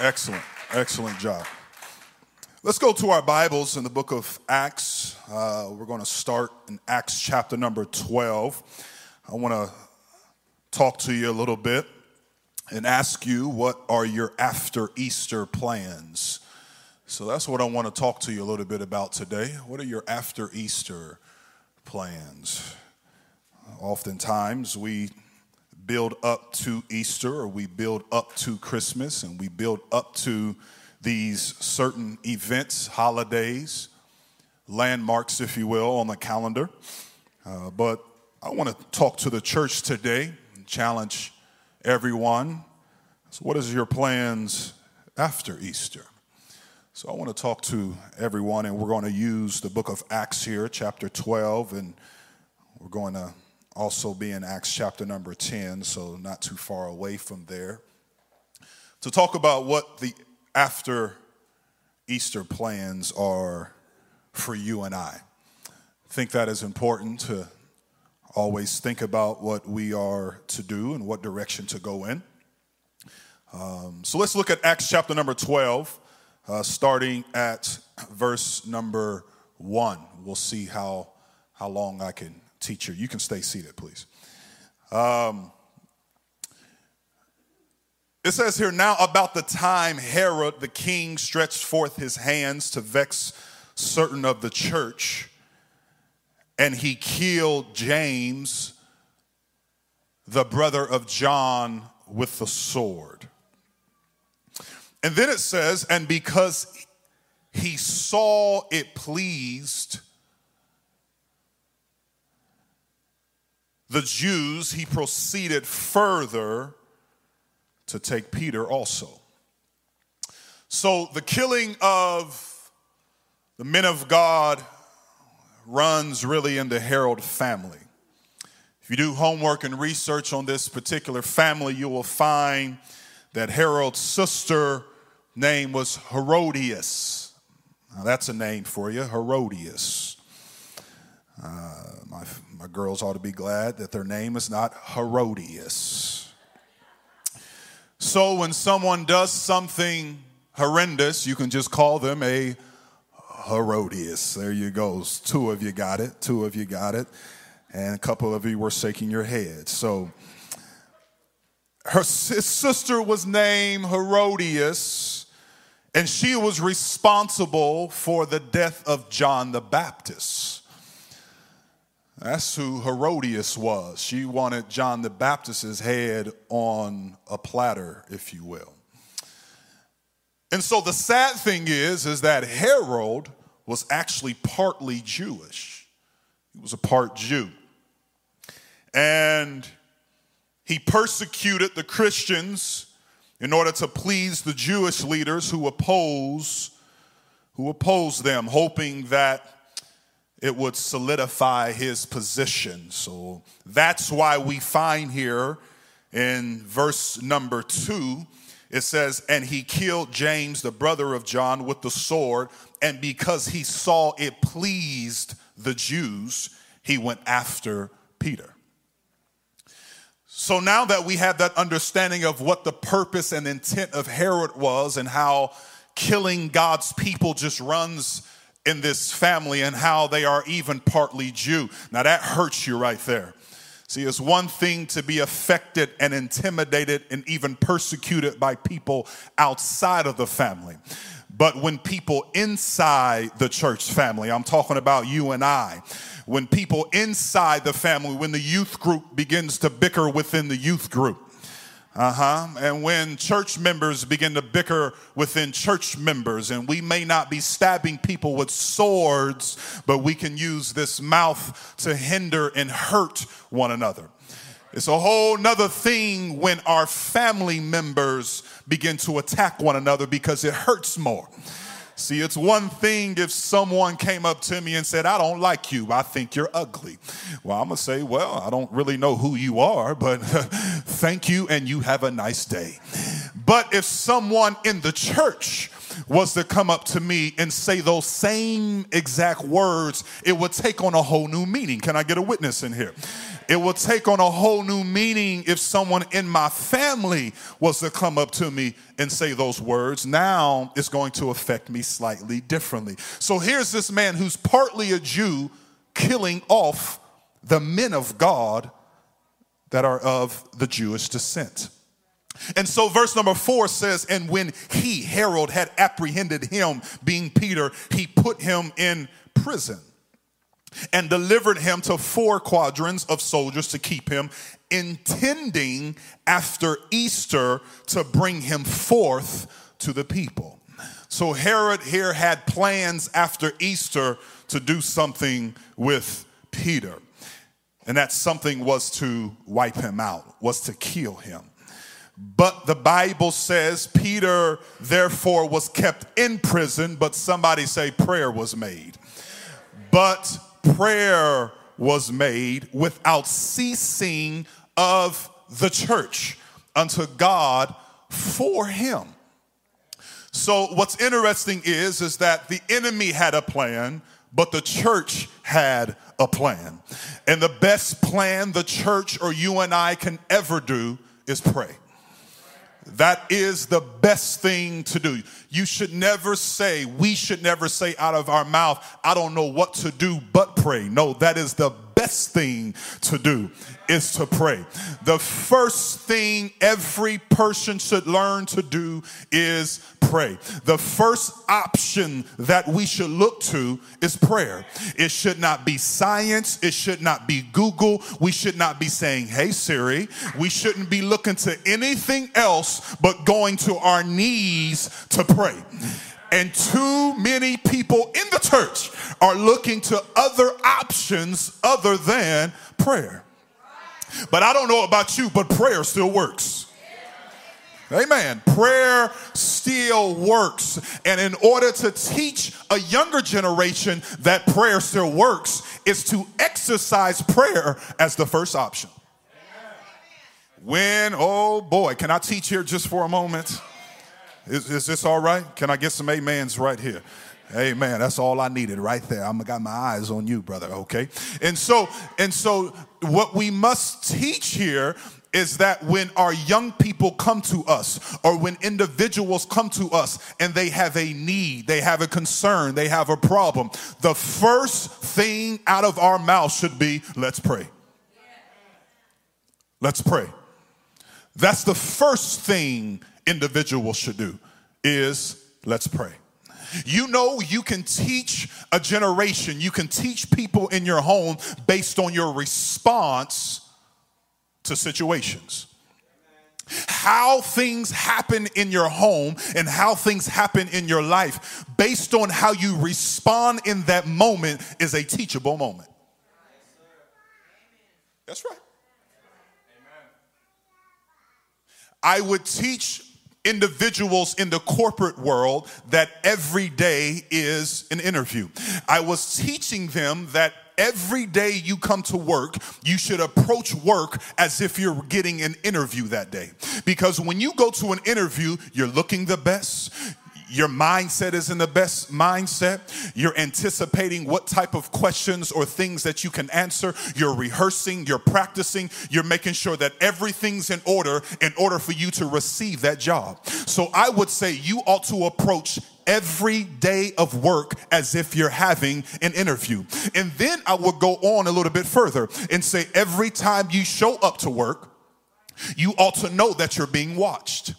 Excellent. Excellent job. Let's go to our Bibles in the book of Acts. Uh, we're going to start in Acts chapter number 12. I want to talk to you a little bit and ask you what are your after Easter plans? So that's what I want to talk to you a little bit about today. What are your after Easter plans? Oftentimes we build up to Easter or we build up to Christmas and we build up to these certain events, holidays, landmarks, if you will, on the calendar. Uh, but I want to talk to the church today and challenge everyone. So, what is your plans after Easter? So, I want to talk to everyone, and we're going to use the book of Acts here, chapter 12, and we're going to also be in Acts chapter number 10, so not too far away from there, to talk about what the after Easter plans are for you and I. I think that is important to always think about what we are to do and what direction to go in. Um, so let's look at Acts chapter number 12, uh, starting at verse number 1. We'll see how, how long I can teach you. You can stay seated, please. Um, it says here, now about the time Herod the king stretched forth his hands to vex certain of the church, and he killed James, the brother of John, with the sword. And then it says, and because he saw it pleased the Jews, he proceeded further to take Peter also. So the killing of the men of God runs really in the Herod family. If you do homework and research on this particular family, you will find that Herod's sister name was Herodias. Now that's a name for you, Herodias. Uh, my, my girls ought to be glad that their name is not Herodias. So when someone does something horrendous, you can just call them a Herodias. There you go. Two of you got it. Two of you got it. And a couple of you were shaking your heads. So her sister was named Herodias, and she was responsible for the death of John the Baptist. That's who Herodias was. She wanted John the Baptist's head on a platter, if you will. And so the sad thing is, is that Herod was actually partly Jewish. He was a part Jew. And he persecuted the Christians in order to please the Jewish leaders who oppose who opposed them, hoping that it would solidify his position. So that's why we find here in verse number two, it says, And he killed James, the brother of John, with the sword, and because he saw it pleased the Jews, he went after Peter. So now that we have that understanding of what the purpose and intent of Herod was and how killing God's people just runs in this family and how they are even partly Jew. Now that hurts you right there. See, it's one thing to be affected and intimidated and even persecuted by people outside of the family. But when people inside the church family, I'm talking about you and I, when people inside the family, when the youth group begins to bicker within the youth group, uh huh. And when church members begin to bicker within church members, and we may not be stabbing people with swords, but we can use this mouth to hinder and hurt one another. It's a whole nother thing when our family members begin to attack one another because it hurts more. See, it's one thing if someone came up to me and said, I don't like you, I think you're ugly. Well, I'm gonna say, Well, I don't really know who you are, but thank you and you have a nice day. But if someone in the church was to come up to me and say those same exact words, it would take on a whole new meaning. Can I get a witness in here? It will take on a whole new meaning if someone in my family was to come up to me and say those words. Now it's going to affect me slightly differently. So here's this man who's partly a Jew killing off the men of God that are of the Jewish descent. And so, verse number four says, And when he, Herod, had apprehended him, being Peter, he put him in prison and delivered him to four quadrants of soldiers to keep him, intending after Easter to bring him forth to the people. So, Herod here had plans after Easter to do something with Peter. And that something was to wipe him out, was to kill him. But the Bible says Peter, therefore, was kept in prison, but somebody say prayer was made. But prayer was made without ceasing of the church unto God for him. So what's interesting is is that the enemy had a plan, but the church had a plan. And the best plan the church or you and I can ever do is pray. That is the best thing to do. You should never say, we should never say out of our mouth, I don't know what to do but pray. No, that is the best thing to do is to pray. The first thing every person should learn to do is pray. The first option that we should look to is prayer. It should not be science. It should not be Google. We should not be saying, Hey Siri. We shouldn't be looking to anything else but going to our knees to pray. And too many people in the church are looking to other options other than prayer. But I don't know about you, but prayer still works. Amen. Prayer still works. And in order to teach a younger generation that prayer still works, is to exercise prayer as the first option. When, oh boy, can I teach here just for a moment? Is, is this all right? Can I get some amens right here? Amen. That's all I needed right there. I'm got my eyes on you, brother. Okay. And so, and so what we must teach here is that when our young people come to us or when individuals come to us and they have a need, they have a concern, they have a problem, the first thing out of our mouth should be, let's pray. Let's pray. That's the first thing individuals should do is let's pray. You know, you can teach a generation, you can teach people in your home based on your response to situations. How things happen in your home and how things happen in your life based on how you respond in that moment is a teachable moment. That's right. I would teach individuals in the corporate world that every day is an interview. I was teaching them that every day you come to work, you should approach work as if you're getting an interview that day. Because when you go to an interview, you're looking the best. Your mindset is in the best mindset. You're anticipating what type of questions or things that you can answer. You're rehearsing, you're practicing, you're making sure that everything's in order in order for you to receive that job. So I would say you ought to approach every day of work as if you're having an interview. And then I would go on a little bit further and say every time you show up to work, you ought to know that you're being watched.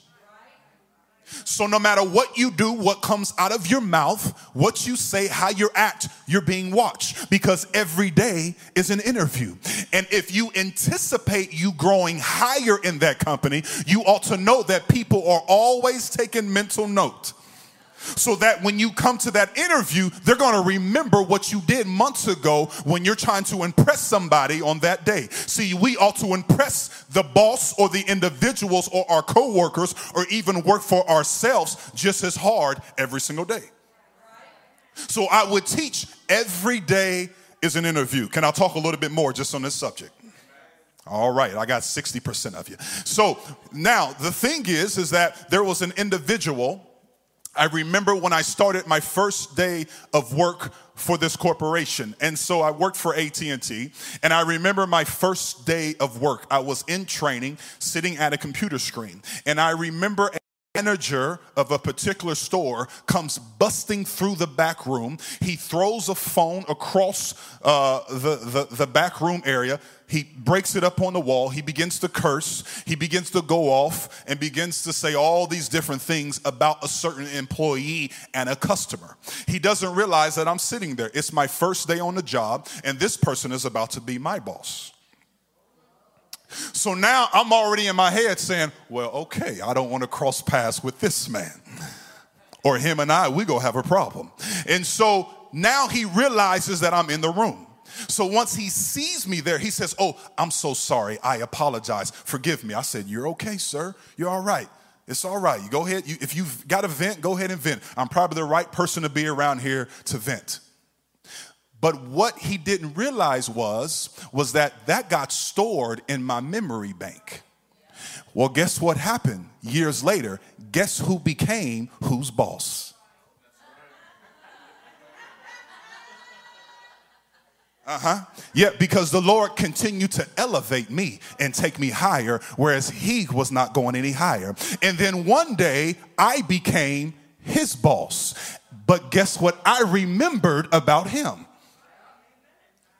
So, no matter what you do, what comes out of your mouth, what you say, how you act, you're being watched because every day is an interview. And if you anticipate you growing higher in that company, you ought to know that people are always taking mental note so that when you come to that interview, they're going to remember what you did months ago when you're trying to impress somebody on that day. See, we ought to impress the boss or the individuals or our coworkers or even work for ourselves just as hard every single day. So I would teach every day is an interview. Can I talk a little bit more just on this subject? All right, I got 60% of you. So now the thing is, is that there was an individual I remember when I started my first day of work for this corporation. And so I worked for AT&T and I remember my first day of work. I was in training sitting at a computer screen and I remember manager of a particular store comes busting through the back room. He throws a phone across uh, the, the, the back room area. He breaks it up on the wall. He begins to curse. He begins to go off and begins to say all these different things about a certain employee and a customer. He doesn't realize that I'm sitting there. It's my first day on the job, and this person is about to be my boss. So now I'm already in my head saying, well, okay, I don't want to cross paths with this man. Or him and I, we go have a problem. And so now he realizes that I'm in the room. So once he sees me there, he says, Oh, I'm so sorry. I apologize. Forgive me. I said, You're okay, sir. You're all right. It's all right. You go ahead. You, if you've got a vent, go ahead and vent. I'm probably the right person to be around here to vent. But what he didn't realize was was that that got stored in my memory bank. Well, guess what happened years later? Guess who became whose boss? Uh huh. Yeah, because the Lord continued to elevate me and take me higher, whereas He was not going any higher. And then one day I became His boss. But guess what I remembered about Him?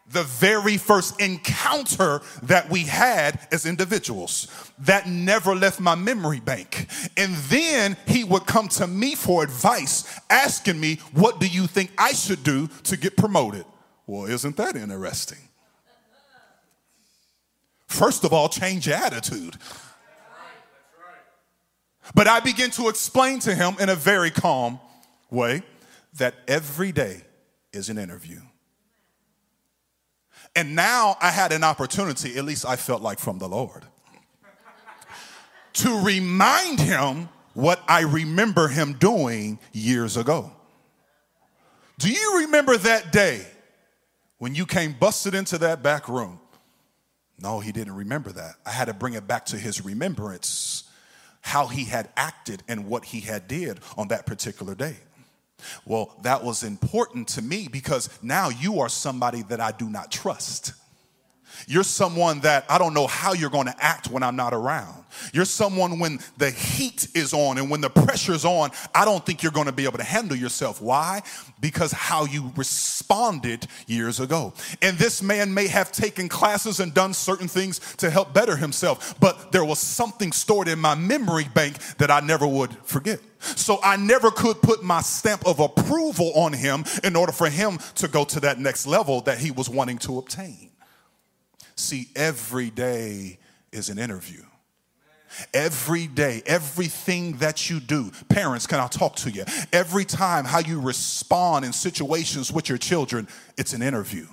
The very first encounter that we had as individuals that never left my memory bank. And then he would come to me for advice, asking me, What do you think I should do to get promoted? Well, isn't that interesting? First of all, change your attitude. But I begin to explain to him in a very calm way that every day is an interview. And now I had an opportunity, at least I felt like from the Lord, to remind him what I remember him doing years ago. Do you remember that day when you came busted into that back room? No, he didn't remember that. I had to bring it back to his remembrance how he had acted and what he had did on that particular day. Well, that was important to me because now you are somebody that I do not trust. You're someone that I don't know how you're going to act when I'm not around. You're someone when the heat is on and when the pressure's on, I don't think you're going to be able to handle yourself. Why? Because how you responded years ago. And this man may have taken classes and done certain things to help better himself, but there was something stored in my memory bank that I never would forget. So I never could put my stamp of approval on him in order for him to go to that next level that he was wanting to obtain. See, every day is an interview. Every day, everything that you do, parents, can I talk to you? Every time how you respond in situations with your children, it's an interview.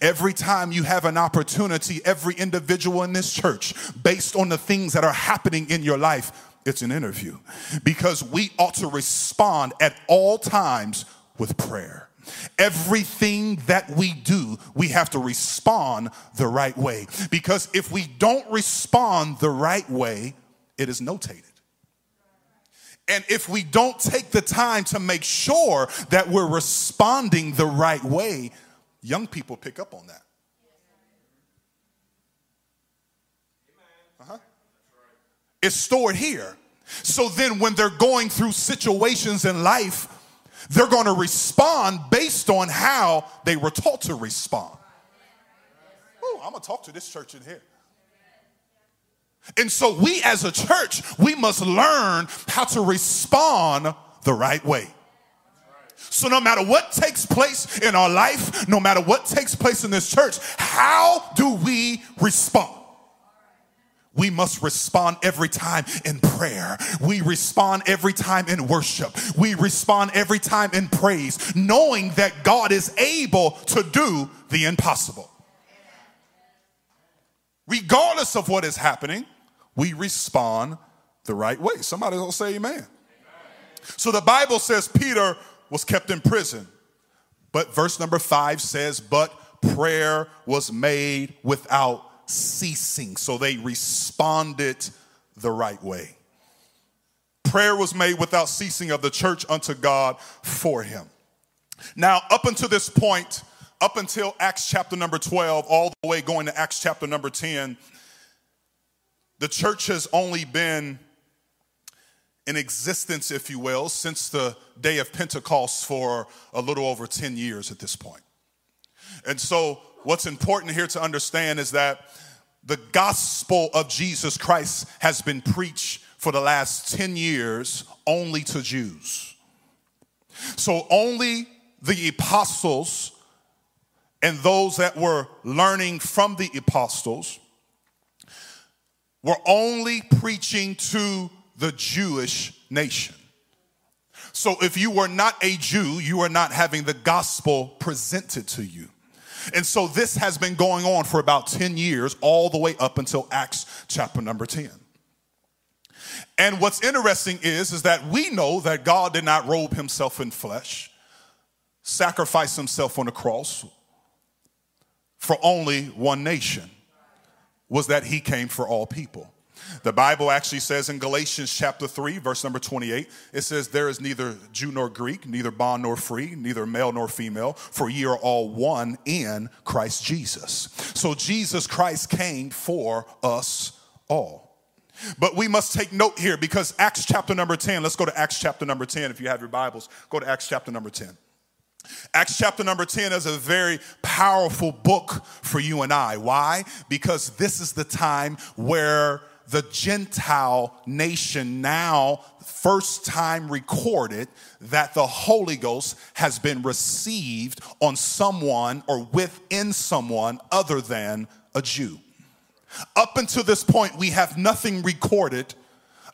Every time you have an opportunity, every individual in this church, based on the things that are happening in your life, it's an interview. Because we ought to respond at all times with prayer. Everything that we do, we have to respond the right way. Because if we don't respond the right way, it is notated. And if we don't take the time to make sure that we're responding the right way, young people pick up on that. Uh-huh. It's stored here. So then, when they're going through situations in life they're going to respond based on how they were taught to respond. Ooh, I'm going to talk to this church in here. And so, we as a church, we must learn how to respond the right way. So, no matter what takes place in our life, no matter what takes place in this church, how do we respond? We must respond every time in prayer. We respond every time in worship. We respond every time in praise, knowing that God is able to do the impossible. Regardless of what is happening, we respond the right way. Somebody will say amen. amen. So the Bible says Peter was kept in prison. But verse number five says, But prayer was made without ceasing. So they responded the right way. prayer was made without ceasing of the church unto God for him. Now, up until this point, up until Acts chapter number 12, all the way going to Acts chapter number 10, the church has only been in existence, if you will, since the day of Pentecost for a little over 10 years at this point. And so, what's important here to understand is that the gospel of Jesus Christ has been preached for the last 10 years only to Jews. So, only the apostles and those that were learning from the apostles were only preaching to the Jewish nation. So if you were not a Jew, you are not having the gospel presented to you. And so this has been going on for about 10 years, all the way up until Acts chapter number 10. And what's interesting is, is that we know that God did not robe himself in flesh, sacrifice himself on the cross for only one nation, was that he came for all people. The Bible actually says in Galatians chapter 3, verse number 28, it says, There is neither Jew nor Greek, neither bond nor free, neither male nor female, for ye are all one in Christ Jesus. So Jesus Christ came for us all. But we must take note here because Acts chapter number 10, let's go to Acts chapter number 10. If you have your Bibles, go to Acts chapter number 10. Acts chapter number 10 is a very powerful book for you and I. Why? Because this is the time where the Gentile nation now, first time recorded that the Holy Ghost has been received on someone or within someone other than a Jew. Up until this point, we have nothing recorded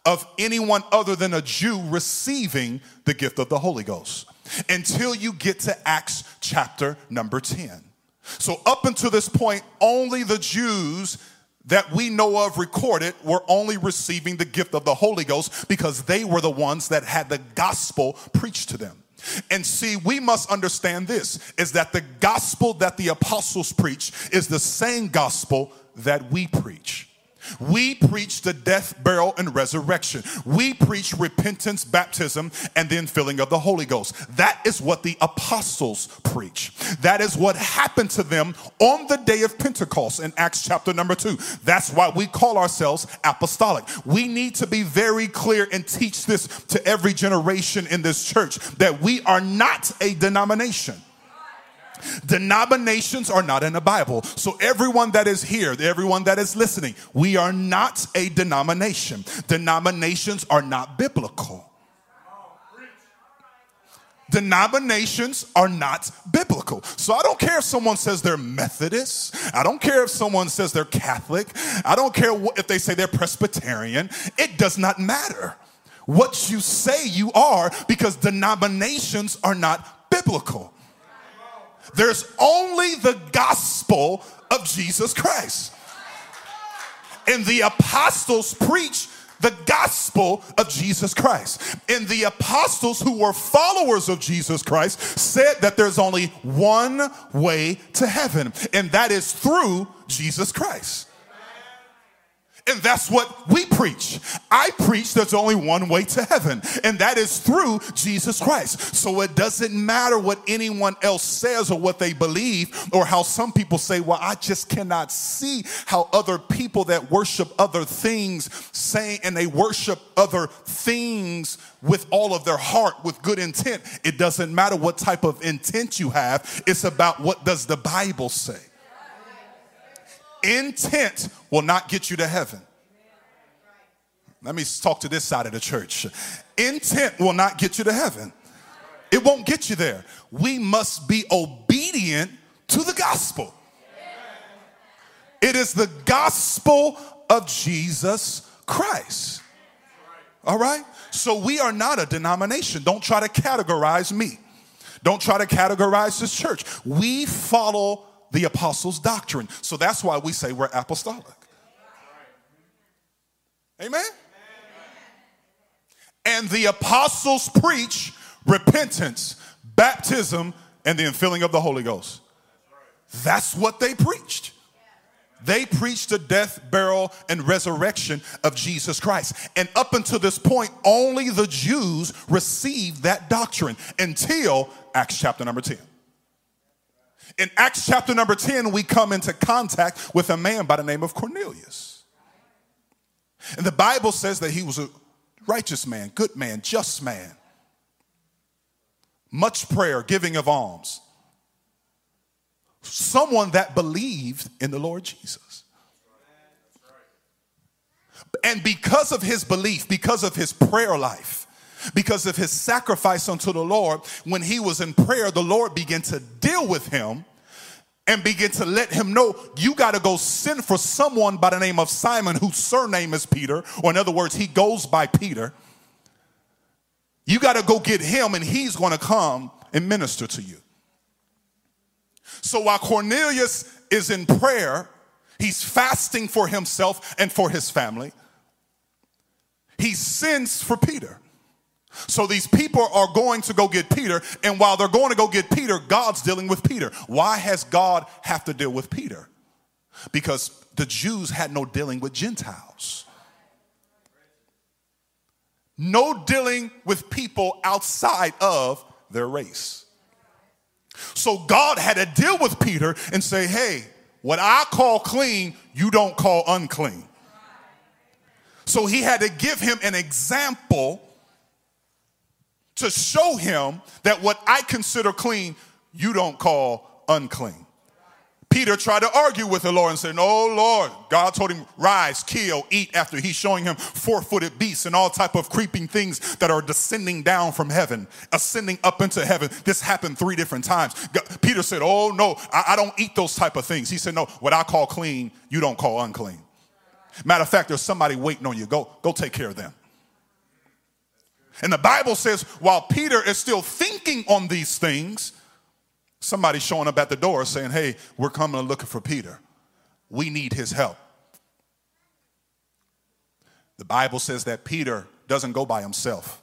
of anyone other than a Jew receiving the gift of the Holy Ghost until you get to Acts chapter number 10. So, up until this point, only the Jews that we know of recorded were only receiving the gift of the Holy Ghost because they were the ones that had the gospel preached to them. And see, we must understand this is that the gospel that the apostles preach is the same gospel that we preach. We preach the death, burial, and resurrection. We preach repentance, baptism, and then filling of the Holy Ghost. That is what the apostles preach. That is what happened to them on the day of Pentecost in Acts chapter number two. That's why we call ourselves apostolic. We need to be very clear and teach this to every generation in this church that we are not a denomination. Denominations are not in the Bible. So, everyone that is here, everyone that is listening, we are not a denomination. Denominations are not biblical. Denominations are not biblical. So I don't care if someone says they're Methodist. I don't care if someone says they're Catholic. I don't care if they say they're Presbyterian. It does not matter what you say you are because denominations are not biblical. There's only the gospel of Jesus Christ. And the apostles preach the gospel of Jesus Christ. And the apostles who were followers of Jesus Christ said that there's only one way to heaven, and that is through Jesus Christ. And that's what we preach. I preach there's only one way to heaven, and that is through Jesus Christ. So it doesn't matter what anyone else says or what they believe, or how some people say, Well, I just cannot see how other people that worship other things say, and they worship other things with all of their heart, with good intent. It doesn't matter what type of intent you have, it's about what does the Bible say. Intent will not get you to heaven. Let me talk to this side of the church. Intent will not get you to heaven. It won't get you there. We must be obedient to the gospel. It is the gospel of Jesus Christ. All right? So we are not a denomination. Don't try to categorize me. Don't try to categorize this church. We follow the apostles' doctrine. So that's why we say we're apostolic. Amen? And the apostles preach repentance, baptism, and the infilling of the Holy Ghost. That's what they preached. They preached the death, burial, and resurrection of Jesus Christ. And up until this point, only the Jews received that doctrine until Acts chapter number 10. In Acts chapter number 10, we come into contact with a man by the name of Cornelius. And the Bible says that he was a righteous man, good man, just man, much prayer, giving of alms someone that believed in the Lord Jesus. And because of his belief, because of his prayer life, because of his sacrifice unto the Lord, when he was in prayer, the Lord began to deal with him and begin to let him know you got to go send for someone by the name of Simon, whose surname is Peter, or in other words, he goes by Peter. You got to go get him, and he's going to come and minister to you. So while Cornelius is in prayer, he's fasting for himself and for his family. He sends for Peter. So these people are going to go get Peter, and while they're going to go get Peter, God's dealing with Peter. Why has God have to deal with Peter? Because the Jews had no dealing with Gentiles. No dealing with people outside of their race. So God had to deal with Peter and say, hey, what I call clean, you don't call unclean. So he had to give him an example to show him that what I consider clean, you don't call unclean. Peter tried to argue with the Lord and said, No, Lord. God told him, rise, kill, eat after he's showing him four-footed beasts and all type of creeping things that are descending down from heaven, ascending up into heaven. This happened three different times. God, Peter said, Oh no, I, I don't eat those type of things. He said, No, what I call clean, you don't call unclean. Matter of fact, there's somebody waiting on you. Go, go take care of them. And the Bible says, while Peter is still thinking on these things, somebody's showing up at the door saying, Hey, we're coming and looking for Peter. We need his help. The Bible says that Peter doesn't go by himself,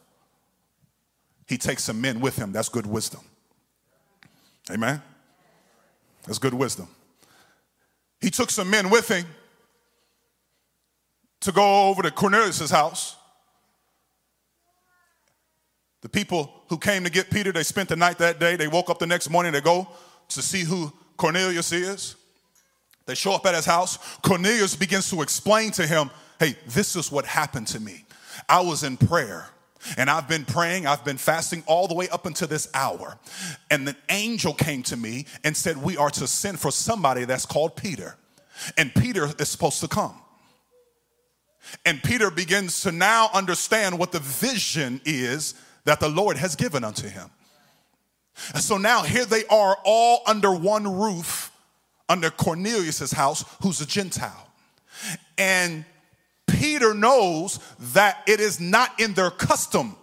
he takes some men with him. That's good wisdom. Amen? That's good wisdom. He took some men with him to go over to Cornelius' house. The people who came to get Peter, they spent the night that day. They woke up the next morning, they go to see who Cornelius is. They show up at his house. Cornelius begins to explain to him, hey, this is what happened to me. I was in prayer. And I've been praying, I've been fasting all the way up until this hour. And the angel came to me and said, We are to send for somebody that's called Peter. And Peter is supposed to come. And Peter begins to now understand what the vision is that the Lord has given unto him. And so now here they are all under one roof under Cornelius's house who's a Gentile. And Peter knows that it is not in their custom.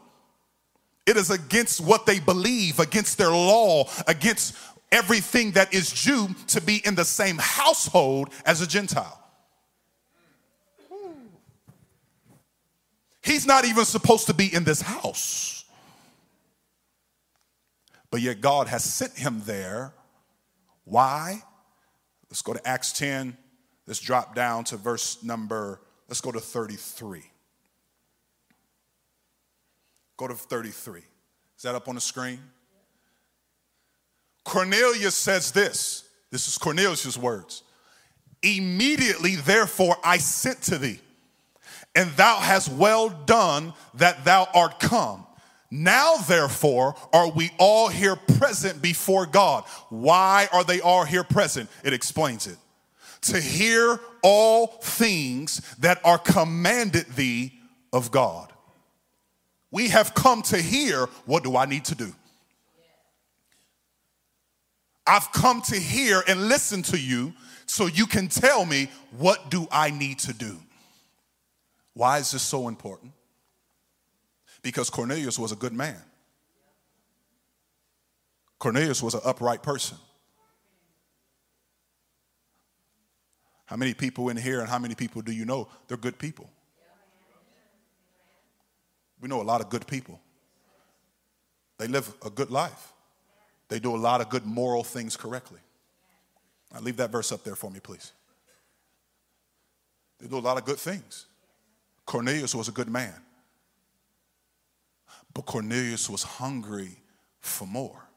It is against what they believe, against their law, against everything that is Jew to be in the same household as a Gentile. He's not even supposed to be in this house. But yet God has sent him there. Why? Let's go to Acts 10. Let's drop down to verse number, let's go to 33. Go to 33. Is that up on the screen? Cornelius says this. This is Cornelius' words. Immediately, therefore, I sent to thee, and thou hast well done that thou art come. Now, therefore, are we all here present before God. Why are they all here present? It explains it. To hear all things that are commanded thee of God. We have come to hear what do I need to do? I've come to hear and listen to you so you can tell me what do I need to do. Why is this so important? Because Cornelius was a good man. Cornelius was an upright person. How many people in here and how many people do you know? They're good people. We know a lot of good people. They live a good life. They do a lot of good moral things correctly. Now leave that verse up there for me, please. They do a lot of good things. Cornelius was a good man. But Cornelius was hungry for more.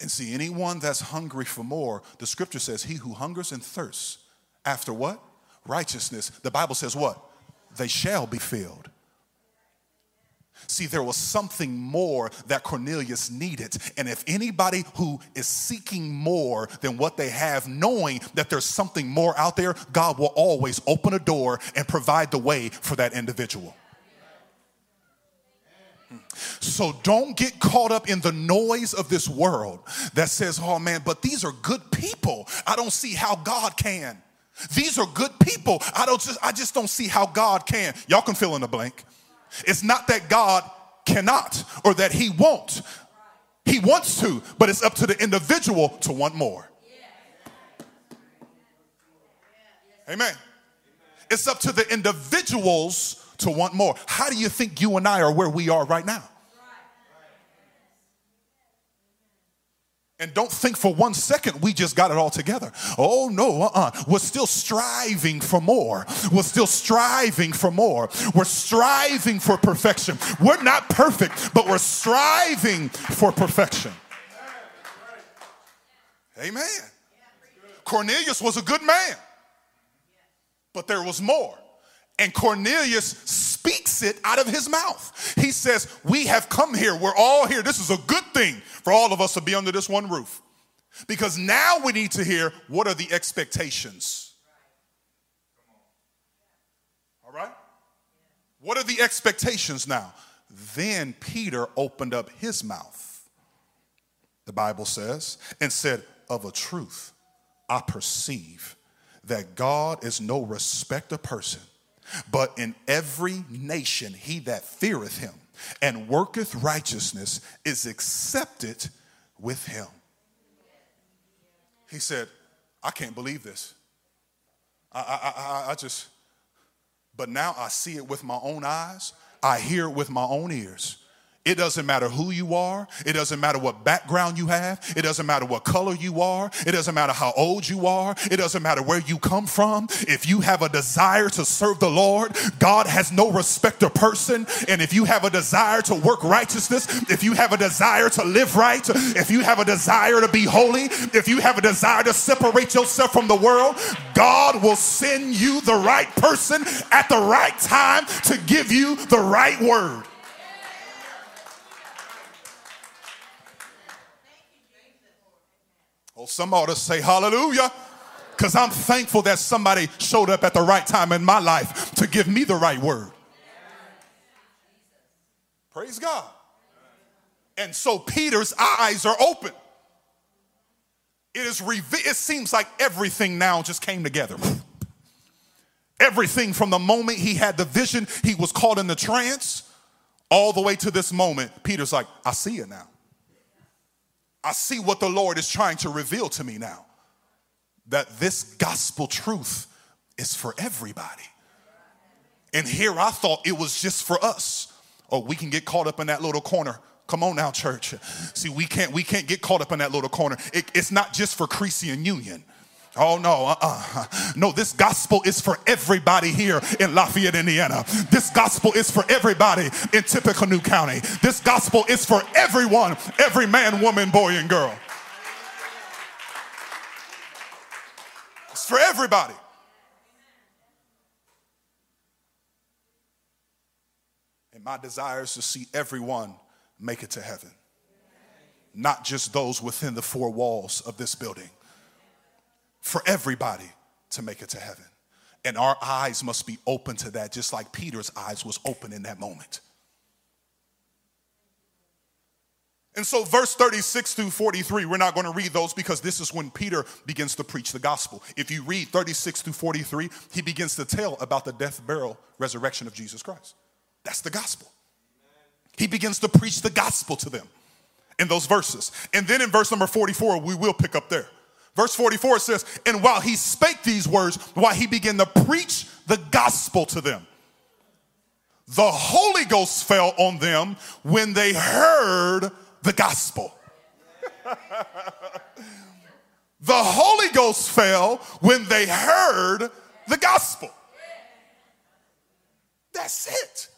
And see, anyone that's hungry for more, the scripture says, he who hungers and thirsts after what? Righteousness. The Bible says what? They shall be filled. See, there was something more that Cornelius needed. And if anybody who is seeking more than what they have, knowing that there's something more out there, God will always open a door and provide the way for that individual. So don't get caught up in the noise of this world that says, oh man, but these are good people. I don't see how God can. These are good people. I don't just I just don't see how God can. Y'all can fill in the blank. It's not that God cannot or that he won't. He wants to, but it's up to the individual to want more. Amen. It's up to the individuals to want more. How do you think you and I are where we are right now? And don't think for one second we just got it all together. Oh no, uh-uh. We're still striving for more. We're still striving for more. We're striving for perfection. We're not perfect, but we're striving for perfection. Amen. Cornelius was a good man, but there was more. And Cornelius speaks it out of his mouth. He says, We have come here. We're all here. This is a good thing for all of us to be under this one roof. Because now we need to hear what are the expectations? All right? What are the expectations now? Then Peter opened up his mouth, the Bible says, and said, Of a truth, I perceive that God is no respecter person but in every nation, he that feareth him and worketh righteousness is accepted with him. He said, I can't believe this. I, I, I, I just, but now I see it with my own eyes, I hear it with my own ears. It doesn't matter who you are. It doesn't matter what background you have. It doesn't matter what color you are. It doesn't matter how old you are. It doesn't matter where you come from. If you have a desire to serve the Lord, God has no respect of person. And if you have a desire to work righteousness, if you have a desire to live right, if you have a desire to be holy, if you have a desire to separate yourself from the world, God will send you the right person at the right time to give you the right word. Some ought to say hallelujah. Because I'm thankful that somebody showed up at the right time in my life to give me the right word. Praise God. And so Peter's eyes are open. It is revealed. It seems like everything now just came together. Everything from the moment he had the vision, he was caught in the trance, all the way to this moment. Peter's like, I see it now. I see what the Lord is trying to reveal to me now that this gospel truth is for everybody. And here I thought it was just for us. Oh, we can get caught up in that little corner. Come on now, church. See, we can't we can't get caught up in that little corner. It, it's not just for Creasy and Union. Oh no, uh-uh. no, this gospel is for everybody here in Lafayette, Indiana. This gospel is for everybody in Tippecanoe County. This gospel is for everyone, every man, woman, boy, and girl. It's for everybody. And my desire is to see everyone make it to heaven, not just those within the four walls of this building for everybody to make it to heaven. And our eyes must be open to that, just like Peter's eyes was open in that moment. And so, verse 36 through 43, we're not going to read those because this is when Peter begins to preach the gospel. If you read 36 through 43, he begins to tell about the death, burial, resurrection of Jesus Christ. That's the gospel. He begins to preach the gospel to them in those verses. And then in verse number 44, we will pick up there. Verse 44 says, And while he spake these words, while he began to preach the gospel to them, the Holy Ghost fell on them when they heard the gospel. The Holy Ghost fell when they heard the gospel. That's it.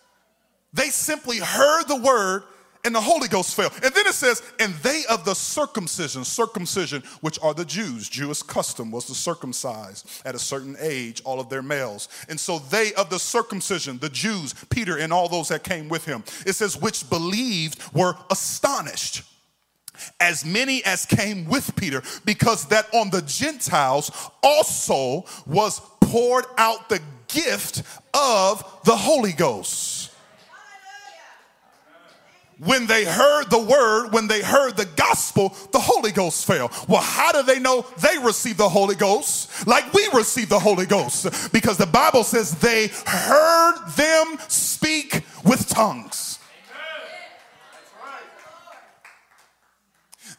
They simply heard the word and the Holy Ghost fell. And then it says, and they of the circumcision, circumcision, which are the Jews, Jewish custom was to circumcise at a certain age all of their males. And so they of the circumcision, the Jews, Peter and all those that came with him, it says, which believed were astonished. As many as came with Peter, because that on the Gentiles also was poured out the gift of the Holy Ghost when they heard the word, when they heard the gospel, the Holy Ghost fell. Well, how do they know they received the Holy Ghost like we received the Holy Ghost? Because the Bible says they heard them speak with tongues.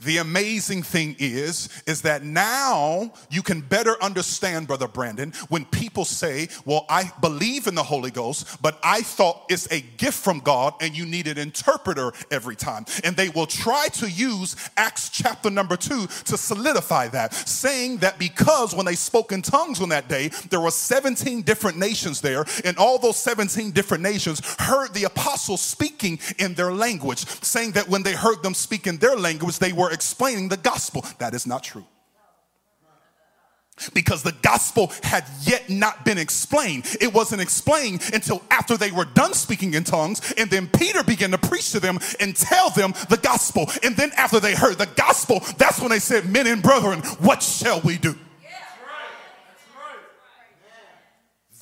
The amazing thing is, is that now you can better understand, Brother Brandon, when people say, Well, I believe in the Holy Ghost, but I thought it's a gift from God and you need an interpreter every time. And they will try to use Acts chapter number two to solidify that, saying that because when they spoke in tongues on that day, there were 17 different nations there, and all those 17 different nations heard the apostles speaking in their language, saying that when they heard them speak in their language, they were explaining the gospel. That is not true. Because the gospel had yet not been explained. It wasn't explained until after they were done speaking in tongues. And then Peter began to preach to them and tell them the gospel. And then after they heard the gospel, that's when they said, Men and brethren, what shall we do?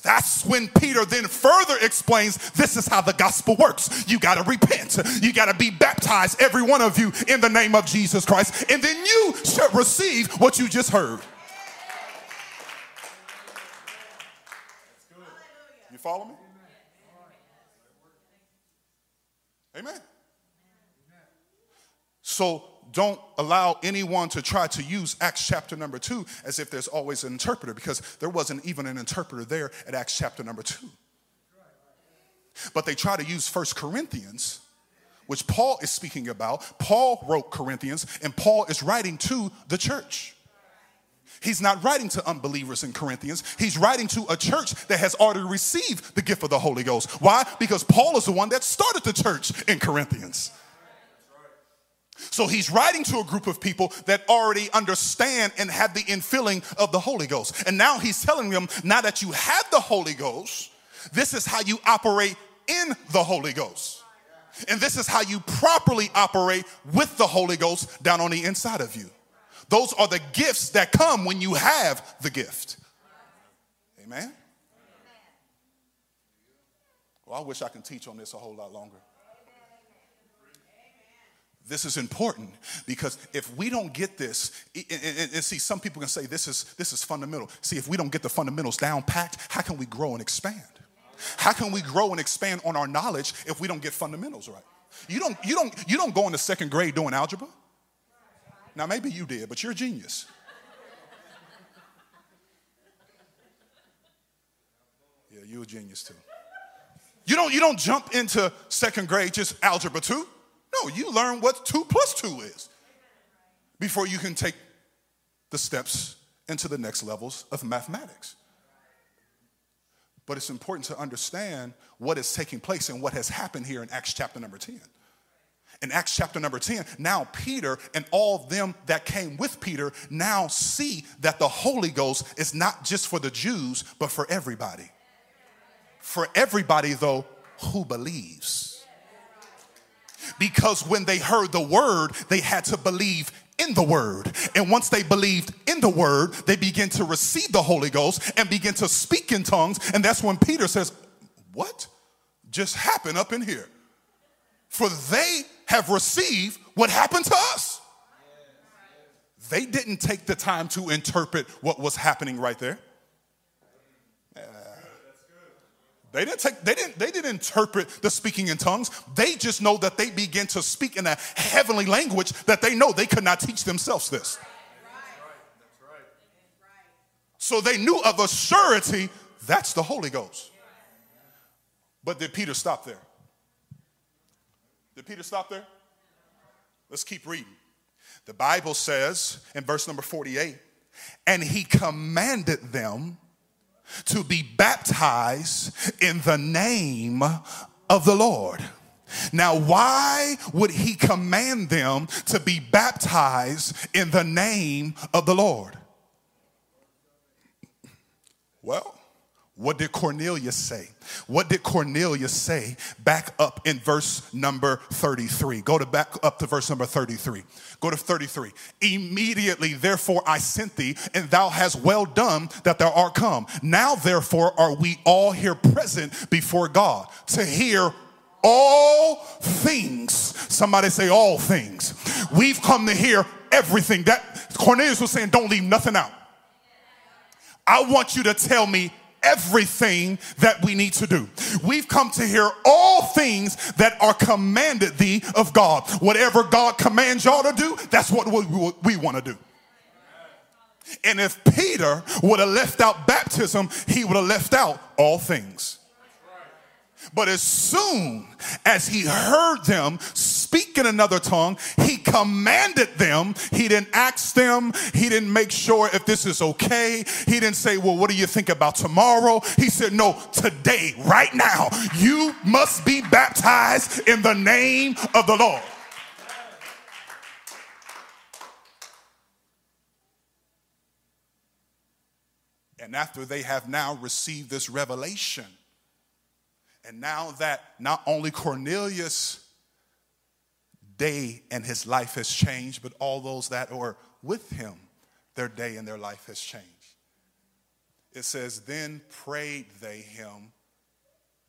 That's when Peter then further explains this is how the gospel works. You got to repent. You got to be baptized, every one of you, in the name of Jesus Christ. And then you shall receive what you just heard. You follow me? Amen. So don't allow anyone to try to use Acts chapter number two as if there's always an interpreter because there wasn't even an interpreter there at Acts chapter number two. But they try to use First Corinthians, which Paul is speaking about. Paul wrote Corinthians, and Paul is writing to the church. He's not writing to unbelievers in Corinthians. He's writing to a church that has already received the gift of the Holy Ghost. Why? Because Paul is the one that started the church in Corinthians. So he's writing to a group of people that already understand and have the infilling of the Holy Ghost. And now he's telling them, now that you have the Holy Ghost, this is how you operate in the Holy Ghost. And this is how you properly operate with the Holy Ghost down on the inside of you. Those are the gifts that come when you have the gift. Amen. Well, I wish I could teach on this a whole lot longer. This is important because if we don't get this, and, see, some people can say this is this is fundamental. See, if we don't get the fundamentals down packed, how can we grow and expand? How can we grow and expand on our knowledge if we don't get fundamentals right? You don't you don't you don't go into second grade doing algebra. Now maybe you did, but you're a genius. Yeah, you're a genius too. You don't you don't jump into second grade just algebra two. No, you learn what two plus two is before you can take the steps into the next levels of mathematics. But it's important to understand what is taking place and what has happened here in Acts chapter number 10. In Acts chapter number 10, now Peter and all of them that came with Peter now see that the Holy Ghost is not just for the Jews, but for everybody. For everybody, though, who believes because when they heard the word, they had to believe in the word. And once they believed in the word, they began to receive the Holy Ghost and begin to speak in tongues. And that's when Peter says, What just happened up in here? For they have received what happened to us. They didn't take the time to interpret what was happening right there. They didn't take, they didn't, they didn't interpret the speaking in tongues. They just know that they begin to speak in a heavenly language that they know they could not teach themselves this. So they knew of a surety that's the Holy Ghost. But did Peter stop there? Did Peter stop there? Let's keep reading. The Bible says in verse number 48 and he commanded them to be baptized in the name of the Lord. Now, why would he command them to be baptized in the name of the Lord? Well, what did Cornelius say? What did Cornelius say back up in verse number 33? Go to back up to verse number 33. Go to 33. Immediately, therefore, I sent thee, and thou hast well done that thou art come. Now, therefore, are we all here present before God to hear all things. Somebody say, all things. We've come to hear everything. That Cornelius was saying, don't leave nothing out. I want you to tell me everything that we need to do. We've come to hear all things that are commanded thee of God. Whatever God commands y'all to do, that's what we, want to do. And if Peter would have left out baptism, he would have left out all things. But as soon as he heard them speak in another tongue, he commanded them. He didn't ask them. He didn't make sure if this is okay. He didn't say, Well, what do you think about tomorrow? He said, No, today, right now, you must be baptized in the name of the Lord. And after they have now received this revelation, and now that not only Cornelius' day and his life has changed, but all those that were with him, their day and their life has changed. It says, Then prayed they him,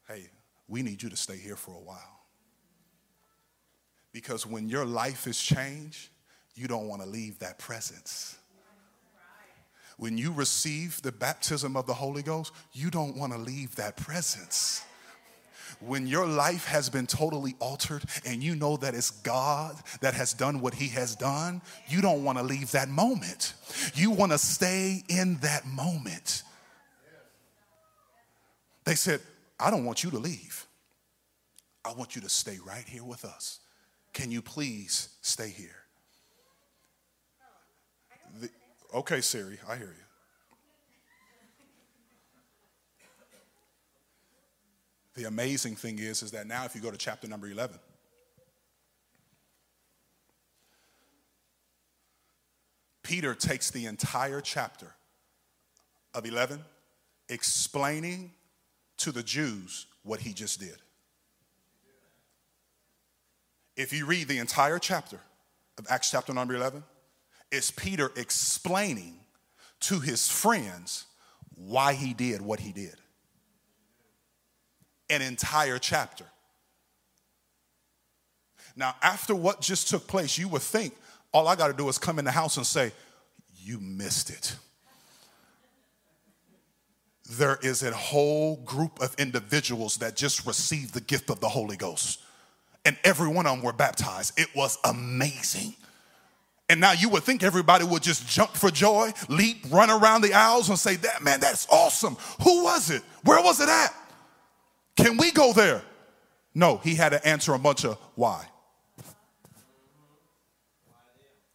Hey, we need you to stay here for a while. Because when your life is changed, you don't want to leave that presence. When you receive the baptism of the Holy Ghost, you don't want to leave that presence when your life has been totally altered and you know that it's God that has done what He has done, you don't want to leave that moment. You want to stay in that moment. They said, I don't want you to leave. I want you to stay right here with us. Can you please stay here? The, okay, Siri, I hear you. The amazing thing is, is that now if you go to chapter number 11, Peter takes the entire chapter of 11 explaining to the Jews what he just did. If you read the entire chapter of Acts chapter number 11, it's Peter explaining to his friends why he did what he did an entire chapter. Now, after what just took place, you would think all I got to do is come in the house and say, You missed it. There is a whole group of individuals that just received the gift of the Holy Ghost, and every one of them were baptized. It was amazing. And now you would think everybody would just jump for joy, leap, run around the aisles, and say, That man, that's awesome. Who was it? Where was it at? Can we go there? No, he had to answer a bunch of why.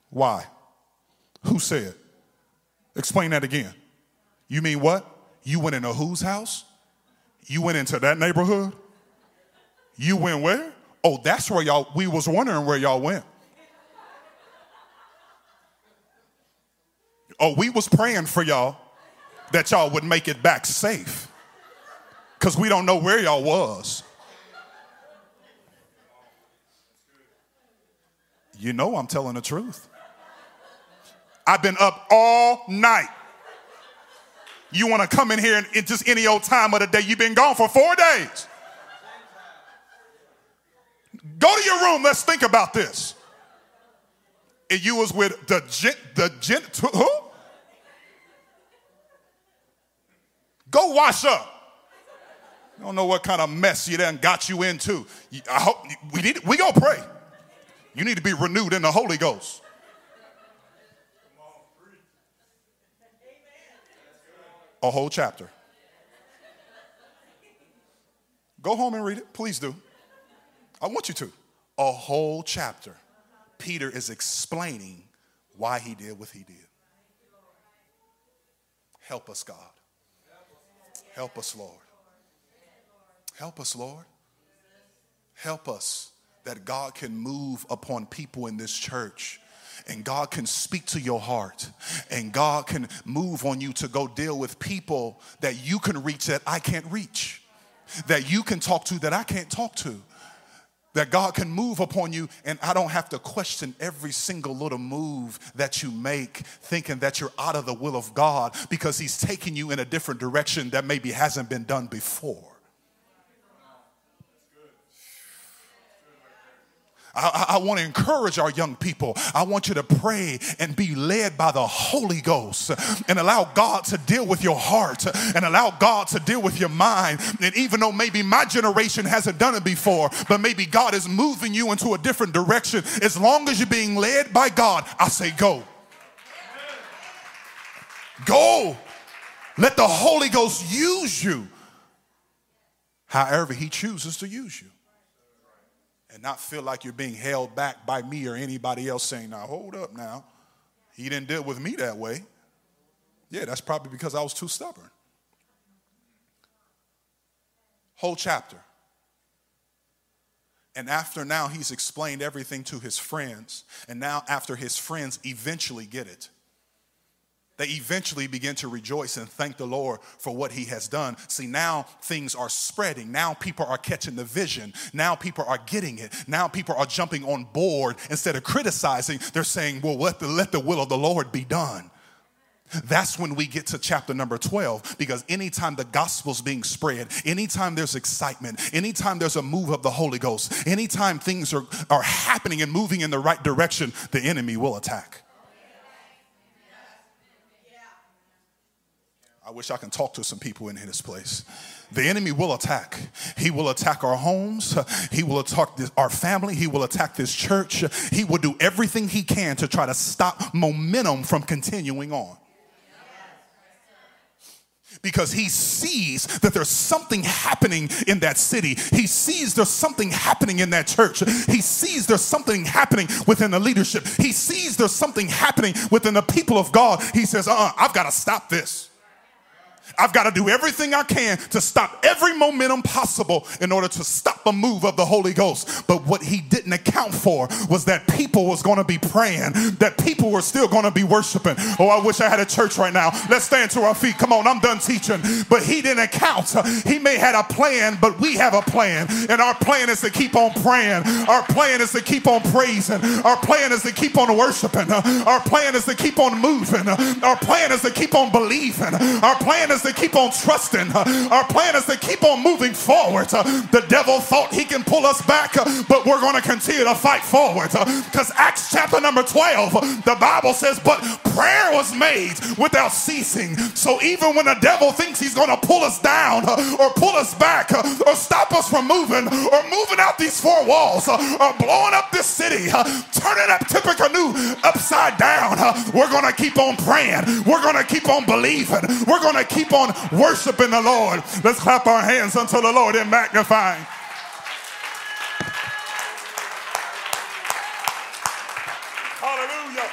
Why? Who said? Explain that again. You mean what? You went into whose house? You went into that neighborhood? You went where? Oh, that's where y'all, we was wondering where y'all went. Oh, we was praying for y'all that y'all would make it back safe because we don't know where y'all was. You know I'm telling the truth. I've been up all night. You want to come in here it just any old time of the day. You've been gone for four days. Go to your room. Let's think about this. And you was with the gent, the gent, who? Go wash up. I don't know what kind of mess you done got you into. I hope we need we gonna pray. You need to be renewed in the Holy Ghost. A whole chapter. Go home and read it. Please do. I want you to. A whole chapter. Peter is explaining why he did what he did. Help us, God. Help us, Lord. Help us, Lord. Help us that God can move upon people in this church and God can speak to your heart and God can move on you to go deal with people that you can reach that I can't reach, that you can talk to that I can't talk to. That God can move upon you, and I don't have to question every single little move that you make, thinking that you're out of the will of God because He's taking you in a different direction that maybe hasn't been done before. I, I, want to encourage our young people. I want you to pray and be led by the Holy Ghost and allow God to deal with your heart and allow God to deal with your mind. And even though maybe my generation hasn't done it before, but maybe God is moving you into a different direction, as long as you're being led by God, I say go. Go. Let the Holy Ghost use you however He chooses to use you and not feel like you're being held back by me or anybody else saying, now hold up now. He didn't deal with me that way. Yeah, that's probably because I was too stubborn. Whole chapter. And after now, he's explained everything to his friends. And now, after his friends eventually get it, they eventually begin to rejoice and thank the Lord for what he has done. See, now things are spreading. Now people are catching the vision. Now people are getting it. Now people are jumping on board instead of criticizing. They're saying, well, let the, let the will of the Lord be done. That's when we get to chapter number 12 because anytime the gospel's being spread, anytime there's excitement, anytime there's a move of the Holy Ghost, anytime things are, are happening and moving in the right direction, the enemy will attack. I wish I can talk to some people in this place. The enemy will attack. He will attack our homes. He will attack this, our family. He will attack this church. He will do everything he can to try to stop momentum from continuing on. Because he sees that there's something happening in that city. He sees there's something happening in that church. He sees there's something happening within the leadership. He sees there's something happening within the people of God. He says, uh uh-uh, I've got to stop this. I've got to do everything I can to stop every momentum possible in order to stop a move of the Holy Ghost. But what he didn't account for was that people was going to be praying, that people were still going to be worshiping. Oh, I wish I had a church right now. Let's stand to our feet. Come on, I'm done teaching. But he didn't account. He may had a plan, but we have a plan. And our plan is to keep on praying. Our plan is to keep on praising. Our plan is to keep on worshiping. Our plan is to keep on moving. Our plan is to keep on believing. Our plan is to keep on trusting. Our plan is to keep on moving forward. The devil thought he can pull us back, but we're going to continue to fight forward. Because Acts chapter number 12, the Bible says, But prayer was made without ceasing. So even when the devil thinks he's going to pull us down or pull us back or stop us from moving or moving out these four walls or blowing up this city, turning up Tippecanoe upside down, we're going to keep on praying. We're going to keep on believing. We're going to keep on worshiping the Lord. Let's clap our hands unto the Lord and magnify. Hallelujah.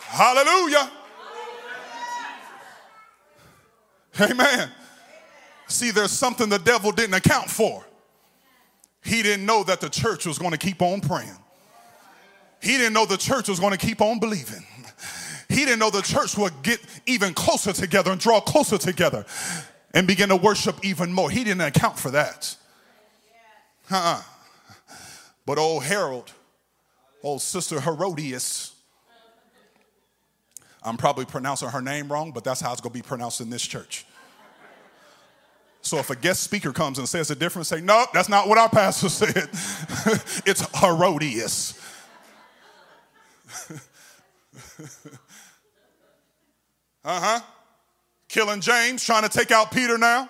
Hallelujah. Amen. See, there's something the devil didn't account for. He didn't know that the church was going to keep on praying. He didn't know the church was going to keep on believing. He didn't know the church would get even closer together and draw closer together and begin to worship even more. He didn't account for that. Uh-uh. But old Herod, old sister Herodias, I'm probably pronouncing her name wrong, but that's how it's going to be pronounced in this church. So if a guest speaker comes and says a different, say, no, that's not what our pastor said. it's Herodias. Uh huh. Killing James, trying to take out Peter now.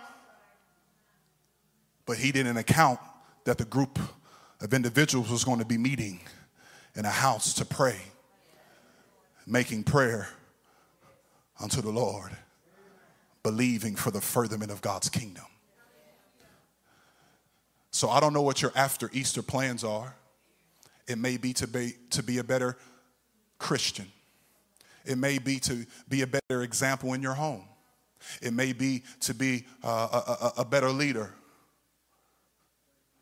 But he didn't account that the group of individuals was going to be meeting in a house to pray, making prayer unto the Lord, believing for the furtherment of God's kingdom. So I don't know what your after Easter plans are. It may be to be to be a better Christian. It may be to be a better example in your home. It may be to be uh, a, a, better leader,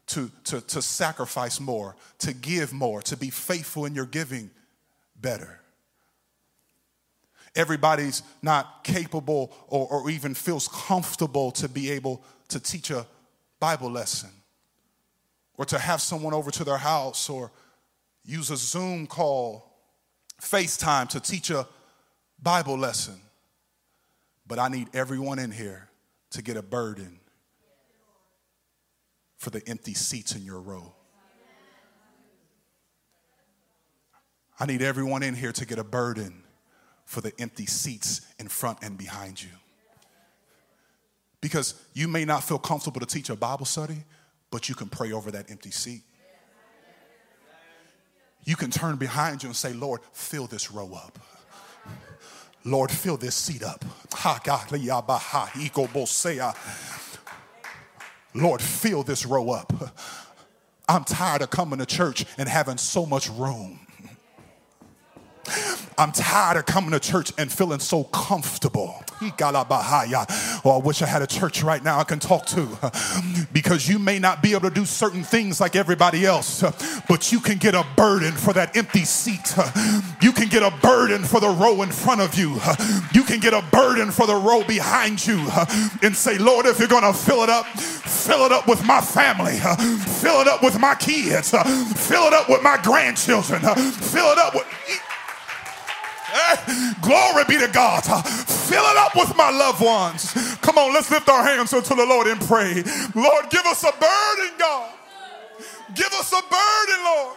to, to, to sacrifice more, to give more, to be faithful in your giving better. Everybody's not capable or, or even feels comfortable to be able to teach a Bible lesson or to have someone over to their house or use a Zoom call, FaceTime to teach a Bible lesson. But I need everyone in here to get a burden for the empty seats in your row. I need everyone in here to get a burden for the empty seats in front and behind you. Because you may not feel comfortable to teach a Bible study, but you can pray over that empty seat. You can turn behind you and say, Lord, fill this row up. Lord, fill this seat up. Lord, fill this row up. I'm tired of coming to church and having so much room. I'm tired of coming to church and feeling so comfortable. Oh, I wish I had a church right now I can talk to. Because you may not be able to do certain things like everybody else, but you can get a burden for that empty seat. You can get a burden for the row in front of you. You can get a burden for the row behind you and say, Lord, if you're going to fill it up, fill it up with my family, fill it up with my kids, fill it up with my grandchildren, fill it up with. Glory be to God. Fill it up with my loved ones. Come on, let's lift our hands unto the Lord and pray. Lord, give us a burden, God. Give us a burden, Lord.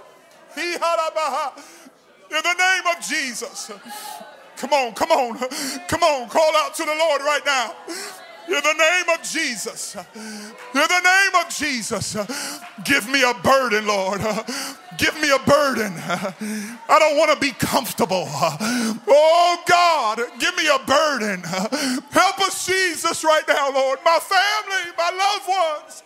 In the name of Jesus. Come on, come on, come on. Call out to the Lord right now. In the name of Jesus. In the name of Jesus. Give me a burden, Lord. Give me a burden. I don't want to be comfortable. Oh God, give me a burden. Help us, Jesus, right now, Lord. My family, my loved ones.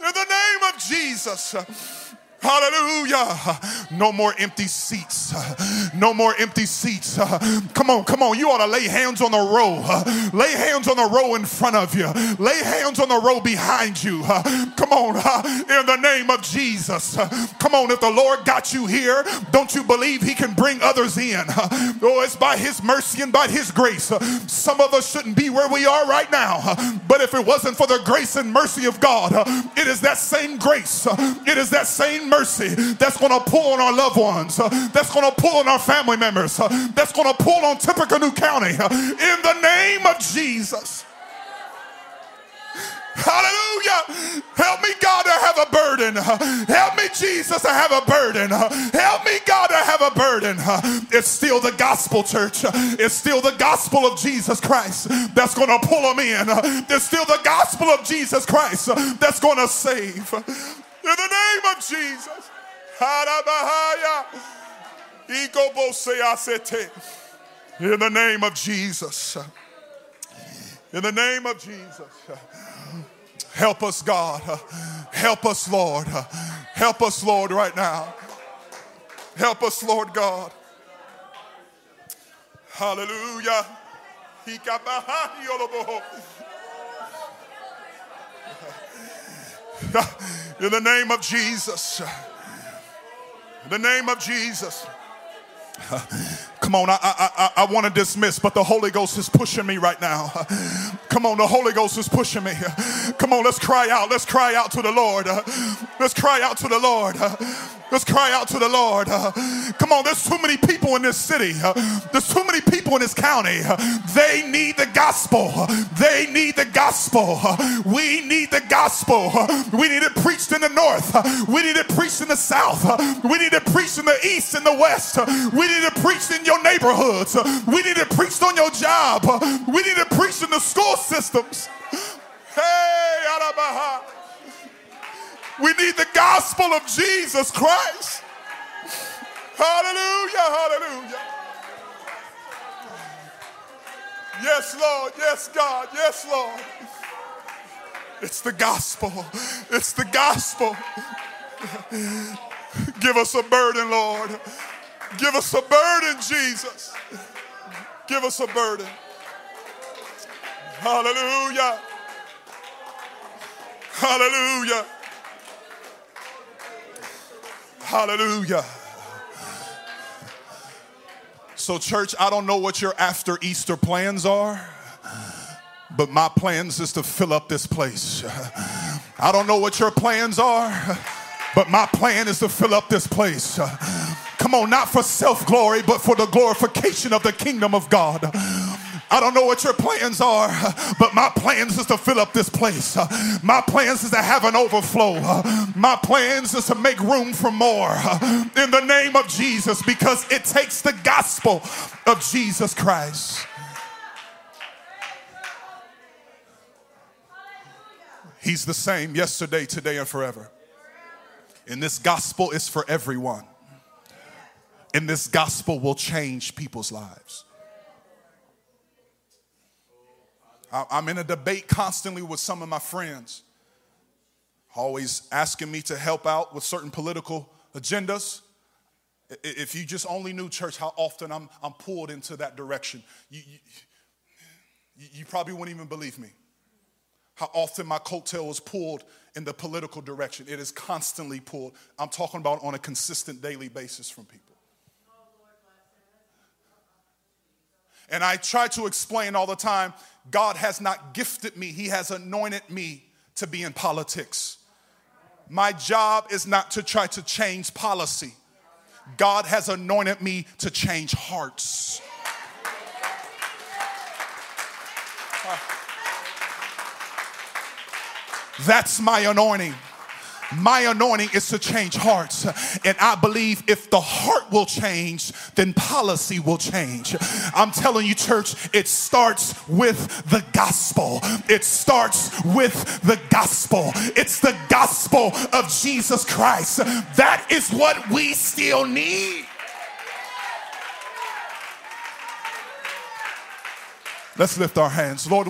In the name of Jesus. Hallelujah. No more empty seats. No more empty seats. Come on, come on. You ought to lay hands on the row. Lay hands on the row in front of you. Lay hands on the row behind you. Come on, in the name of Jesus. Come on, if the Lord got you here, don't you believe He can bring others in? Oh, it's by His mercy and by His grace. Some of us shouldn't be where we are right now, but if it wasn't for the grace and mercy of God, it is that same grace, it is that same mercy that's going to pull on our loved ones, uh, that's going to pull on our family members, uh, that's going to pull on Tippecanoe County uh, in the name of Jesus. Hallelujah. Help me, God, to have a burden. Help me, Jesus, to have a burden. Help me, God, to have a burden. It's still the gospel, church. It's still the gospel of Jesus Christ that's going to pull them in. It's still the gospel of Jesus Christ that's going to save. In the name of Jesus. In the name of Jesus. In the name of Jesus. Help us, God. Help us, Lord. Help us, Lord, right now. Help us, Lord God. Hallelujah. In the name of Jesus. In the name of Jesus. Come on, I, I, I, I want to dismiss, but the Holy Ghost is pushing me right now. Come on, the Holy Ghost is pushing me. Come on, let's cry out. Let's cry out to the Lord. Let's cry out to the Lord. Let's cry out to the Lord. Uh, come on, there's too many people in this city. Uh, there's too many people in this county. Uh, they need the gospel. They need the gospel. We need the gospel. We need it preached in the north. We need it preached in the south. We need it preached in the east and the west. We need it preached in your neighborhoods. We need it preached on your job. We need it preached in the school systems. Hey, Alabaha. We need the gospel of Jesus Christ. Hallelujah, hallelujah. Yes, Lord. Yes, God. Yes, Lord. It's the gospel. It's the gospel. Give us a burden, Lord. Give us a burden, Jesus. Give us a burden. Hallelujah. Hallelujah. Hallelujah. So, church, I don't know what your after Easter plans are, but my plans is to fill up this place. I don't know what your plans are, but my plan is to fill up this place. Come on, not for self glory, but for the glorification of the kingdom of God. I don't know what your plans are, but my plans is to fill up this place. My plans is to have an overflow. My plans is to make room for more in the name of Jesus because it takes the gospel of Jesus Christ. He's the same yesterday, today, and forever. And this gospel is for everyone. And this gospel will change people's lives. I'm in a debate constantly with some of my friends, always asking me to help out with certain political agendas. If you just only knew, church, how often I'm, I'm pulled into that direction, you, you, you probably wouldn't even believe me. How often my coattail is pulled in the political direction. It is constantly pulled. I'm talking about on a consistent daily basis from people. And I try to explain all the time God has not gifted me, He has anointed me to be in politics. My job is not to try to change policy. God has anointed me to change hearts. That's my anointing. My anointing is to change hearts. And I believe if the heart will change, then policy will change. I'm telling you, church, it starts with the gospel. It starts with the gospel. It's the gospel of Jesus Christ. That is what we still need. Let's lift our hands. Lord,